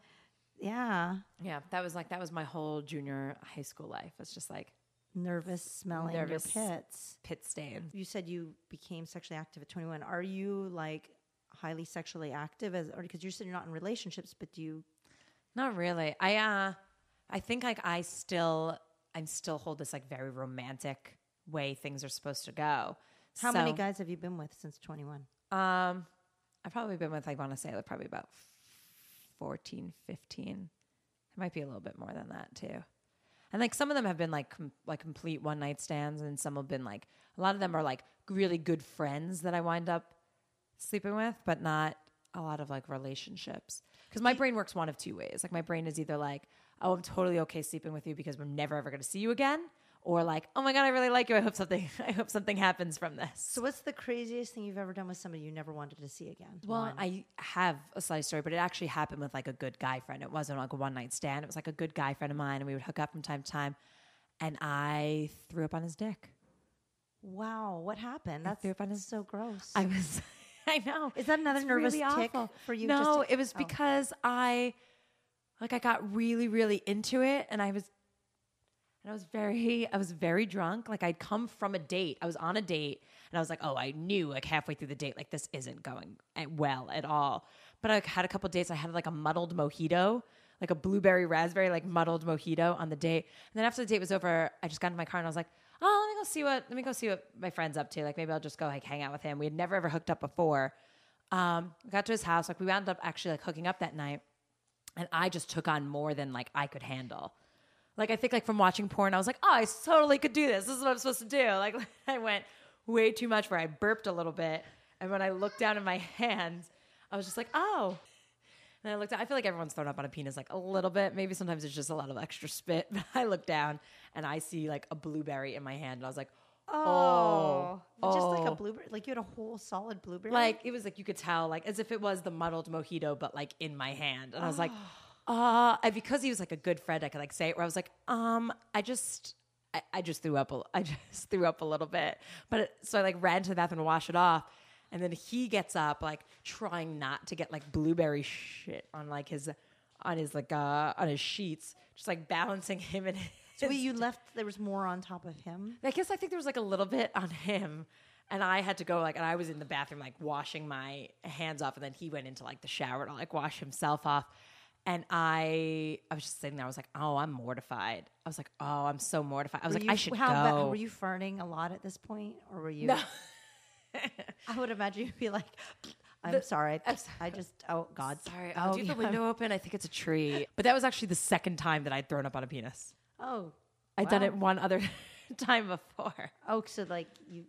Yeah. yeah, that was like that was my whole junior high school life. It's just like Nervous smelling Nervous. your pits. pit stain. You said you became sexually active at 21. Are you like highly sexually active as or because you said you're not in relationships, but do you Not really. I uh I think like I still I'm still hold this like very romantic way things are supposed to go. how many guys have you been with since 21? Um I've probably been with I want to say like probably about 14, 15. It might be a little bit more than that too. And like some of them have been like com- like complete one night stands and some have been like a lot of them are like really good friends that I wind up sleeping with, but not a lot of like relationships. Because my brain works one of two ways. Like my brain is either like, oh, I'm totally okay sleeping with you because we're never ever going to see you again, or like, oh my god, I really like you. I hope something, I hope something happens from this. So what's the craziest thing you've ever done with somebody you never wanted to see again? Well, One. I have a story, but it actually happened with like a good guy friend. It wasn't like a one night stand. It was like a good guy friend of mine, and we would hook up from time to time. And I threw up on his dick. wow, what happened? I That's threw up on his- so gross. I was, I know. Is that another It's nervous really tick awful. for you? No, just to- it was oh. because I, like, I got really, really into it, and I was, and I was very, I was very drunk. Like, I'd come from a date. I was on a date, and I was like, oh, I knew like halfway through the date, like this isn't going eh, well at all. But I had a couple dates. I had like a muddled mojito. Like a blueberry raspberry, like muddled mojito on the date. And then after the date was over, I just got in my car and I was like, oh, let me go see what let me go see what my friend's up to. Like maybe I'll just go like hang out with him. We had never ever hooked up before. Um, got to his house, like we wound up actually like hooking up that night, and I just took on more than like I could handle. Like I think like from watching porn, I was like, oh, I totally could do this. This is what I'm supposed to do. Like I went way too much where I burped a little bit, and when I looked down at my hands, I was just like, oh. And I looked down. I feel like everyone's thrown up on a penis like a little bit. Maybe sometimes it's just a lot of extra spit. But I look down and I see like a blueberry in my hand, and I was like, oh. oh, just like a oh. blueberry. Like you had a whole solid blueberry. like it was like you could tell like as if it was the muddled mojito but like in my hand and i was like uh and because he was like a good friend i could like say it where i was like um i just I, I just threw up a, I just threw up a little bit but it, so i like ran to the bathroom to wash it off and then he gets up like trying not to get like blueberry shit on like his on his like uh on his sheets just like balancing him and so wait, you left. There was more on top of him. I guess I think there was like a little bit on him. And I had to go like, and I was in the bathroom like washing my hands off, and then he went into like the shower to like wash himself off. And I, I was just sitting there. I was like, oh, I'm mortified. I was like, oh, I'm so mortified. I was Were like, you, I should how go. were you ferning a lot at this point, or were you? No. I would imagine you'd be like, "I'm sorry, I'm sorry. I just oh God, Sorry, oh, I'll oh, leave the window open. I think it's a tree. But that was actually the second time that I'd thrown up on a penis. Oh, I'd done it one other time before. Oh, so like you,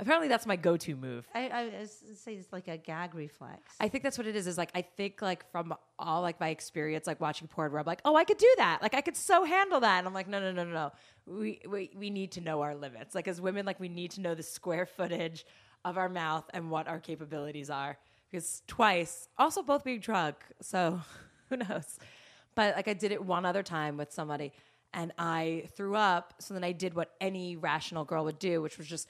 Apparently, that's my go-to move. I, I was say it's like a gag reflex. I think that's what it is. Is like I think like from all like my experience, like watching porn, where I'm like, oh, I could do that. Like I could so handle that. And I'm like, no, no, no, no, no. We we we need to know our limits. Like as women, like we need to know the square footage of our mouth and what our capabilities are. Because twice, also both being drunk, so who knows? But like I did it one other time with somebody, and I threw up. So then I did what any rational girl would do, which was just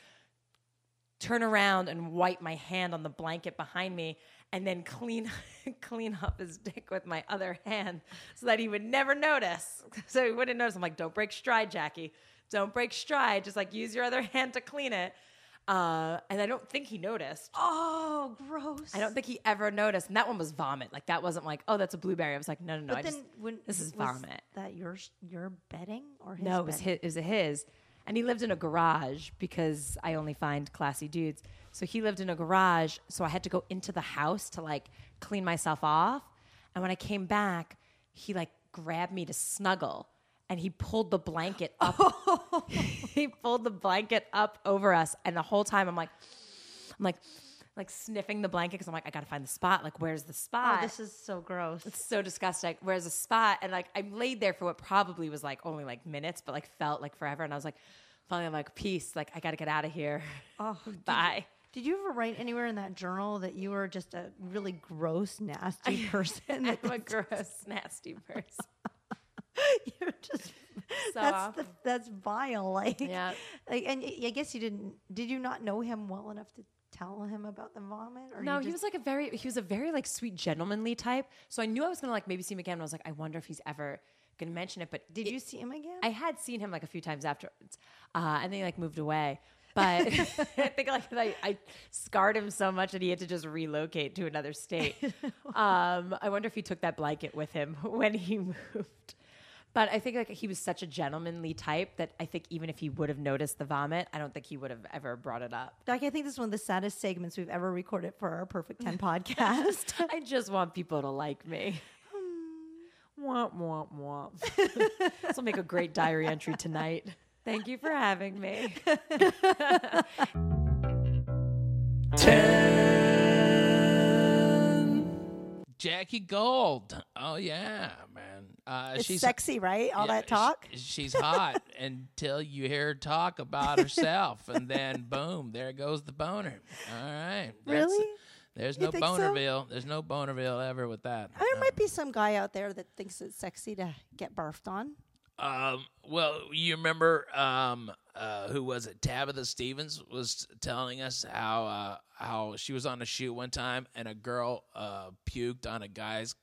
turn around and wipe my hand on the blanket behind me and then clean clean up his dick with my other hand so that he would never notice. So he wouldn't notice. I'm like, don't break stride, Jackie. Don't break stride. Just like use your other hand to clean it. Uh, and I don't think he noticed. oh, gross. I don't think he ever noticed. And that one was vomit. Like that wasn't like, oh, that's a blueberry. I was like, no, no, no. But I then just, when this is vomit. That your your bedding or his? No, it was bedding? his. It was his, and he lived in a garage because I only find classy dudes. So he lived in a garage. So I had to go into the house to like clean myself off. And when I came back, he like grabbed me to snuggle, and he pulled the blanket up. he pulled the blanket up over us, and the whole time I'm like, I'm like, like sniffing the blanket because I'm like, I gotta find the spot. Like, where's the oh, spot? Oh, this is so gross. It's so disgusting. Where's the spot? And like I'm laid there for what probably was like only like minutes, but like felt like forever. And I was like, finally, I'm like, peace. Like I got to get out of here. Oh, Bye. Did you ever write anywhere in that journal that you were just a really gross, nasty person? I'm a gross, nasty person. You're just So that's the, that's vile. Like, Yeah. like, and I guess you didn't. Did you not know him well enough to tell him about the vomit? Or No, he was like a very he was a very like sweet gentlemanly type. So I knew I was gonna like maybe see him again. And I was like, I wonder if he's ever gonna mention it. But Did it- you see him again? I had seen him like a few times afterwards, uh, and then he like moved away. But I think like I, I scarred him so much that he had to just relocate to another state. um, I wonder if he took that blanket with him when he moved. But I think like he was such a gentlemanly type that I think even if he would have noticed the vomit, I don't think he would have ever brought it up. Like, I think this is one of the saddest segments we've ever recorded for our Perfect Ten podcast. I just want people to like me. Hmm. womp womp womp. this will make a great diary entry tonight. Thank you for having me. Jackie Jackie Gold. Oh yeah, man. Uh, It's she's sexy, right? All yeah, that talk. sh- she's hot until you hear her talk about herself, and then boom, there goes the boner. All right. Really? There's You no think so? Bonerville. There's no Bonerville ever with that. There might be some guy out there that thinks it's sexy to get barfed on. Um, well, you remember um, uh, who was it? Tabitha Stevens was telling us how uh, how she was on a shoot one time and a girl uh, puked on a guy's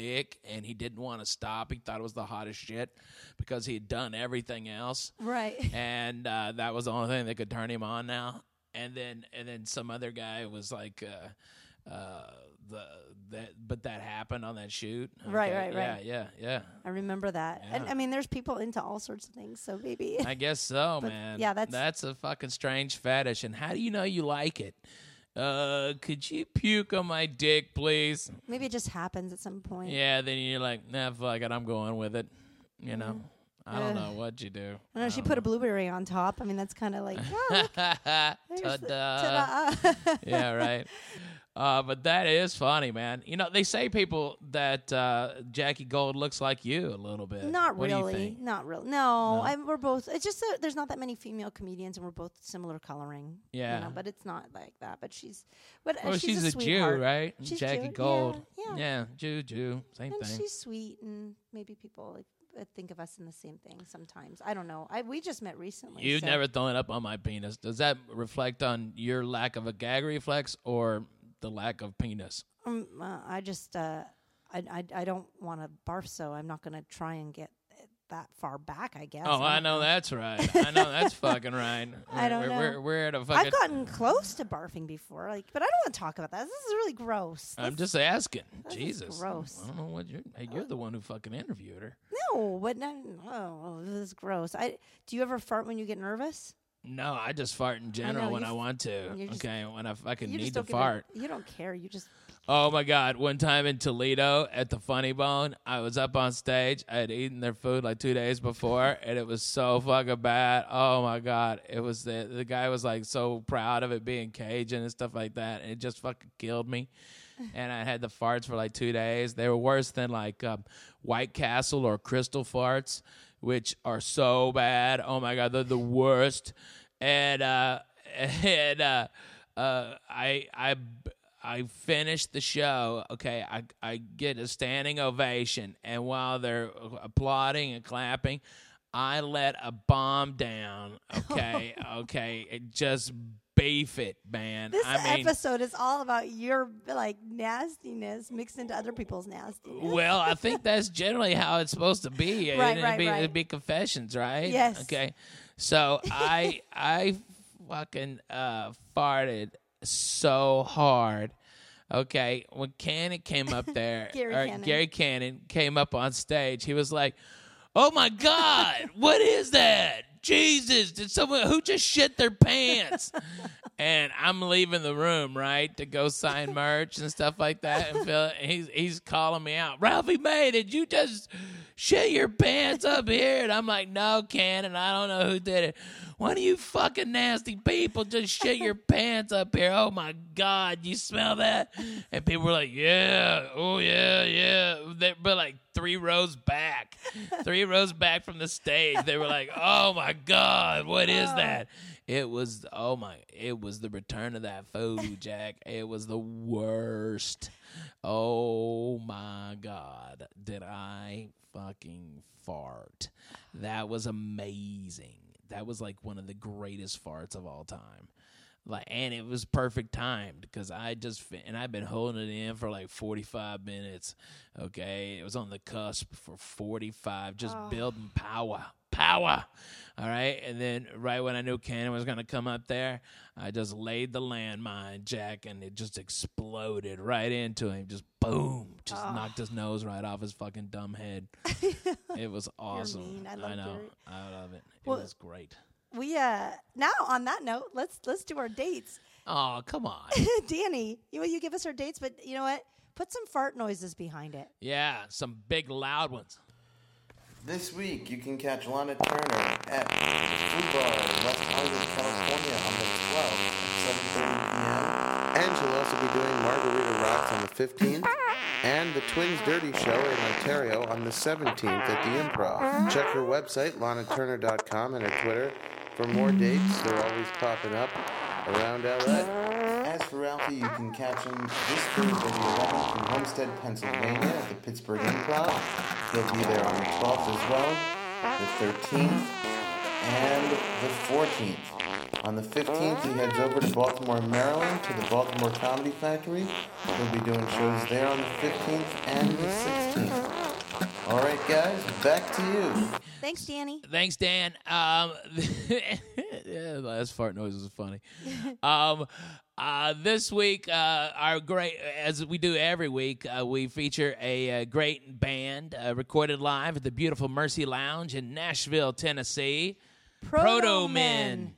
dick and he didn't want to stop. He thought it was the hottest shit because he had done everything else, Right. and uh, that was the only thing that could turn him on now. And then and then some other guy was like. Uh, uh, the that but that happened on that shoot. Right, Okay, right, right. Yeah, yeah, yeah. I remember that. And I mean, there's people into all sorts of things, so maybe. I guess so, man. yeah, that's- that's a fucking strange fetish. And how do you know you like it? Uh, could you puke on my dick, please? maybe it just happens at some point. Yeah, then you're like, nah, fuck it, I'm going with it. You know, I don't Mm-hmm. Know what you do. I know she put a blueberry on top. I mean, that's kind of like, oh, look, there's the- ta-da. yeah, right. Uh, but that is funny, man. You know, they say people that uh, Jackie Gold looks like you a little bit. Not What you really. Not really. No, I, we're both. It's just that there's not that many female comedians, and we're both similar coloring. you Yeah. know, but it's not like that. But she's, but uh, Well, she's, she's, a, a, Jew, right? She's Jackie Jew- Gold. Yeah, yeah. Jew, Jew, same and thing. she's sweet, and maybe people like, uh, think of us in the same thing sometimes. I don't know. I we just met recently. You've so- never thrown it up on my penis. Does that reflect on your lack of a gag reflex or the lack of penis? Um, uh, I just, uh, I, I, I don't want to barf, so I'm not going to try and get that far back. I guess. Oh, I don't know that's right. I know that's fucking right. I don't we're, know. We're, we're at a fucking. I've gotten close to barfing before, like, but I don't want to talk about that. This is really gross. I'm This- just asking. Jesus. gross. I don't know what you're. Hey, you're the one who fucking interviewed her. no, but no, oh, this is gross. I do you ever fart when you get nervous? No, I just fart in general know, when I want to. you're just- okay, when I fucking You need to don't give a- fart. you don't care. You just Oh my God! One time in Toledo at the Funny Bone, I was up on stage. I had eaten their food like two days before, and it was so fucking bad. Oh my God! It was the the guy was like so proud of it being Cajun and stuff like that, and it just fucking killed me. And I had the farts for like two days. They were worse than like um, White Castle or Krystal farts, which are so bad. Oh my God, they're the worst. And uh, and uh, uh, I I I finished the show. Okay, I I get a standing ovation, and while they're applauding and clapping, I let a bomb down. Okay, okay, it just beef it, man. this I mean, episode is all about your like nastiness mixed into other people's nastiness. well, I think that's generally how it's supposed to be. Right, it'd, right, be, right. it'd be confessions, right? Yes. Okay. So I I fucking uh, farted so hard. Okay, when Cannon came up there, Gary or Cannon. Gary Cannon came up on stage, he was like, "Oh my God, what is that? Jesus, did someone who just shit their pants?" and I'm leaving the room, right, to go sign merch and stuff like that. And Phil, he's he's calling me out, Ralphie May, did you just shit your pants up here? And I'm like, no, Cannon, I don't know who did it. One of you fucking nasty people just shit your pants up here. Oh my God, you smell that? And people were like, yeah, oh yeah, yeah. They, but like three rows back, three rows back from the stage, they were like, oh my God, what is that? It was oh my! It was the return of that food, Jack. It was the worst. Oh my god! Did I fucking fart? That was amazing. That was like one of the greatest farts of all time. Like, and it was perfect timed because I just and I've been holding it in for like forty five minutes. Okay, it was on the cusp for forty five, just oh. building power, power. All right, and then right when I knew Cannon was gonna come up there, I just laid the landmine, Jack, and it just exploded right into him. Just boom, just oh. knocked his nose right off his fucking dumb head. it was awesome. I love know. Gary. I love it. It Well- was great. We uh now on that note, let's let's do our dates. Oh, come on. Danny, you you give us our dates, but you know what? Put some fart noises behind it. yeah, some big loud ones. This week, you can catch Lahna Turner at the Food Bar in West Hollywood, California on the 12th at 7.30 p.m. And she'll also be doing Margarita Rocks on the 15th, and The Twins Dirty Show in Ontario on the 17th at the Improv. Check her website, lahnaturner.com, and her Twitter for more dates. They're always popping up around LA. As for Ralphie, you can catch him this Thursday the 11th in Homestead, Pennsylvania at the Pittsburgh Improv. He'll be there on the 12th as well, the 13th, and the 14th. On the 15th, he heads over to Baltimore, Maryland to the Baltimore Comedy Factory. He'll be doing shows there on the 15th and the 16th. All right, guys, back to you. Thanks, Danny. Thanks, Dan. Um, yeah, the last fart noise was funny. Um, uh, this week, uh, our great, as we do every week, uh, we feature a, uh great band uh, recorded live at the beautiful Mercy Lounge in Nashville, Tennessee. Protomen.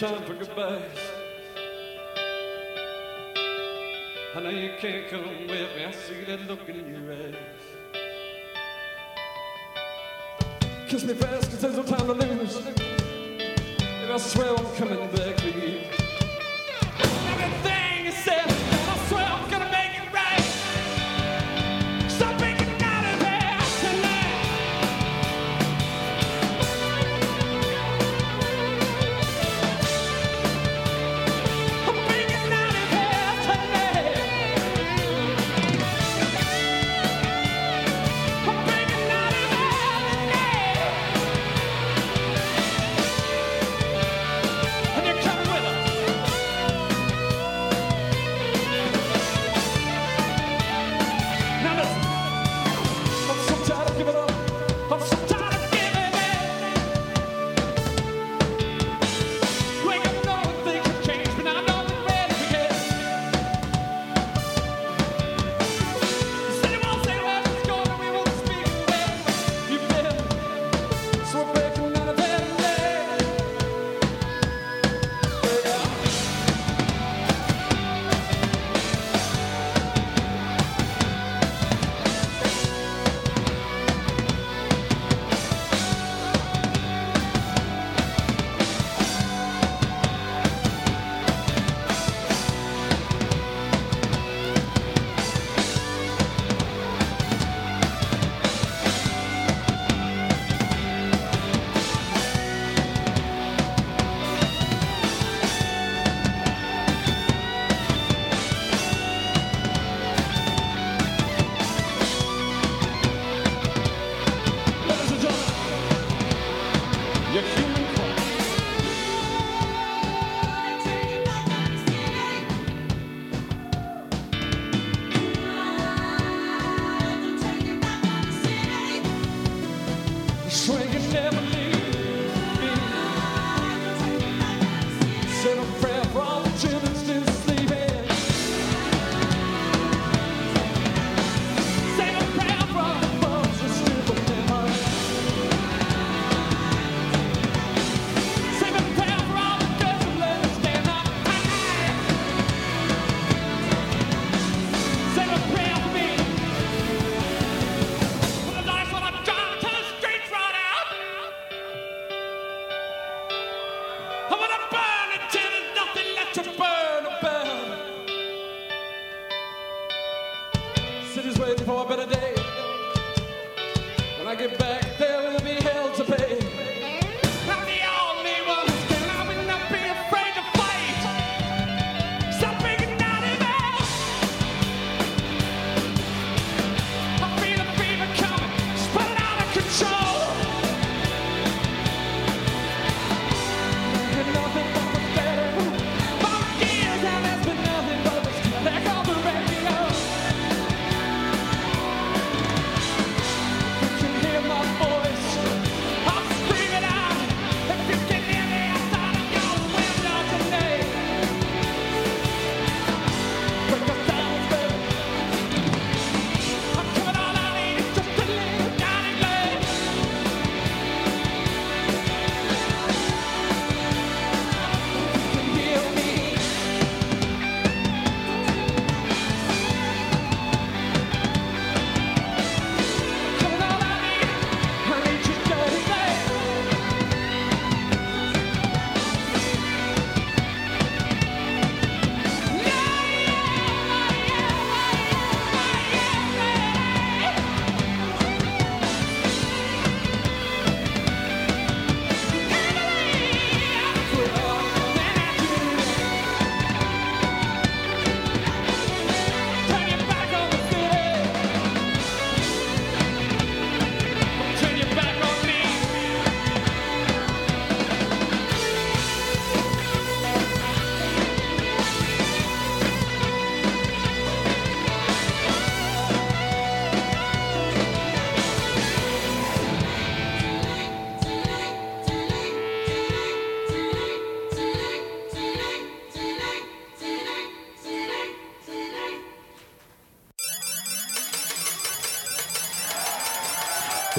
Time for goodbyes. I know you can't come with me. I see that look in your eyes. Kiss me fast, cause there's no time to lose. And I swear I'm coming back for you.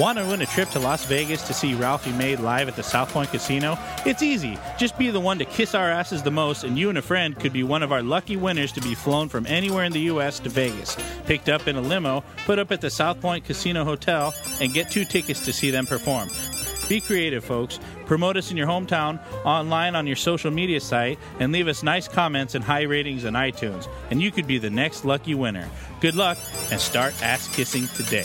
Want to win a trip to Las Vegas to see Ralphie May live at the South Point Casino? It's easy. Just be the one to kiss our asses the most, and you and a friend could be one of our lucky winners to be flown from anywhere in the U.S. to Vegas, picked up in a limo, put up at the South Point Casino Hotel, and get two tickets to see them perform. Be creative, folks. Promote us in your hometown, online on your social media site, and leave us nice comments and high ratings on iTunes, and you could be the next lucky winner. Good luck, and start ass kissing today.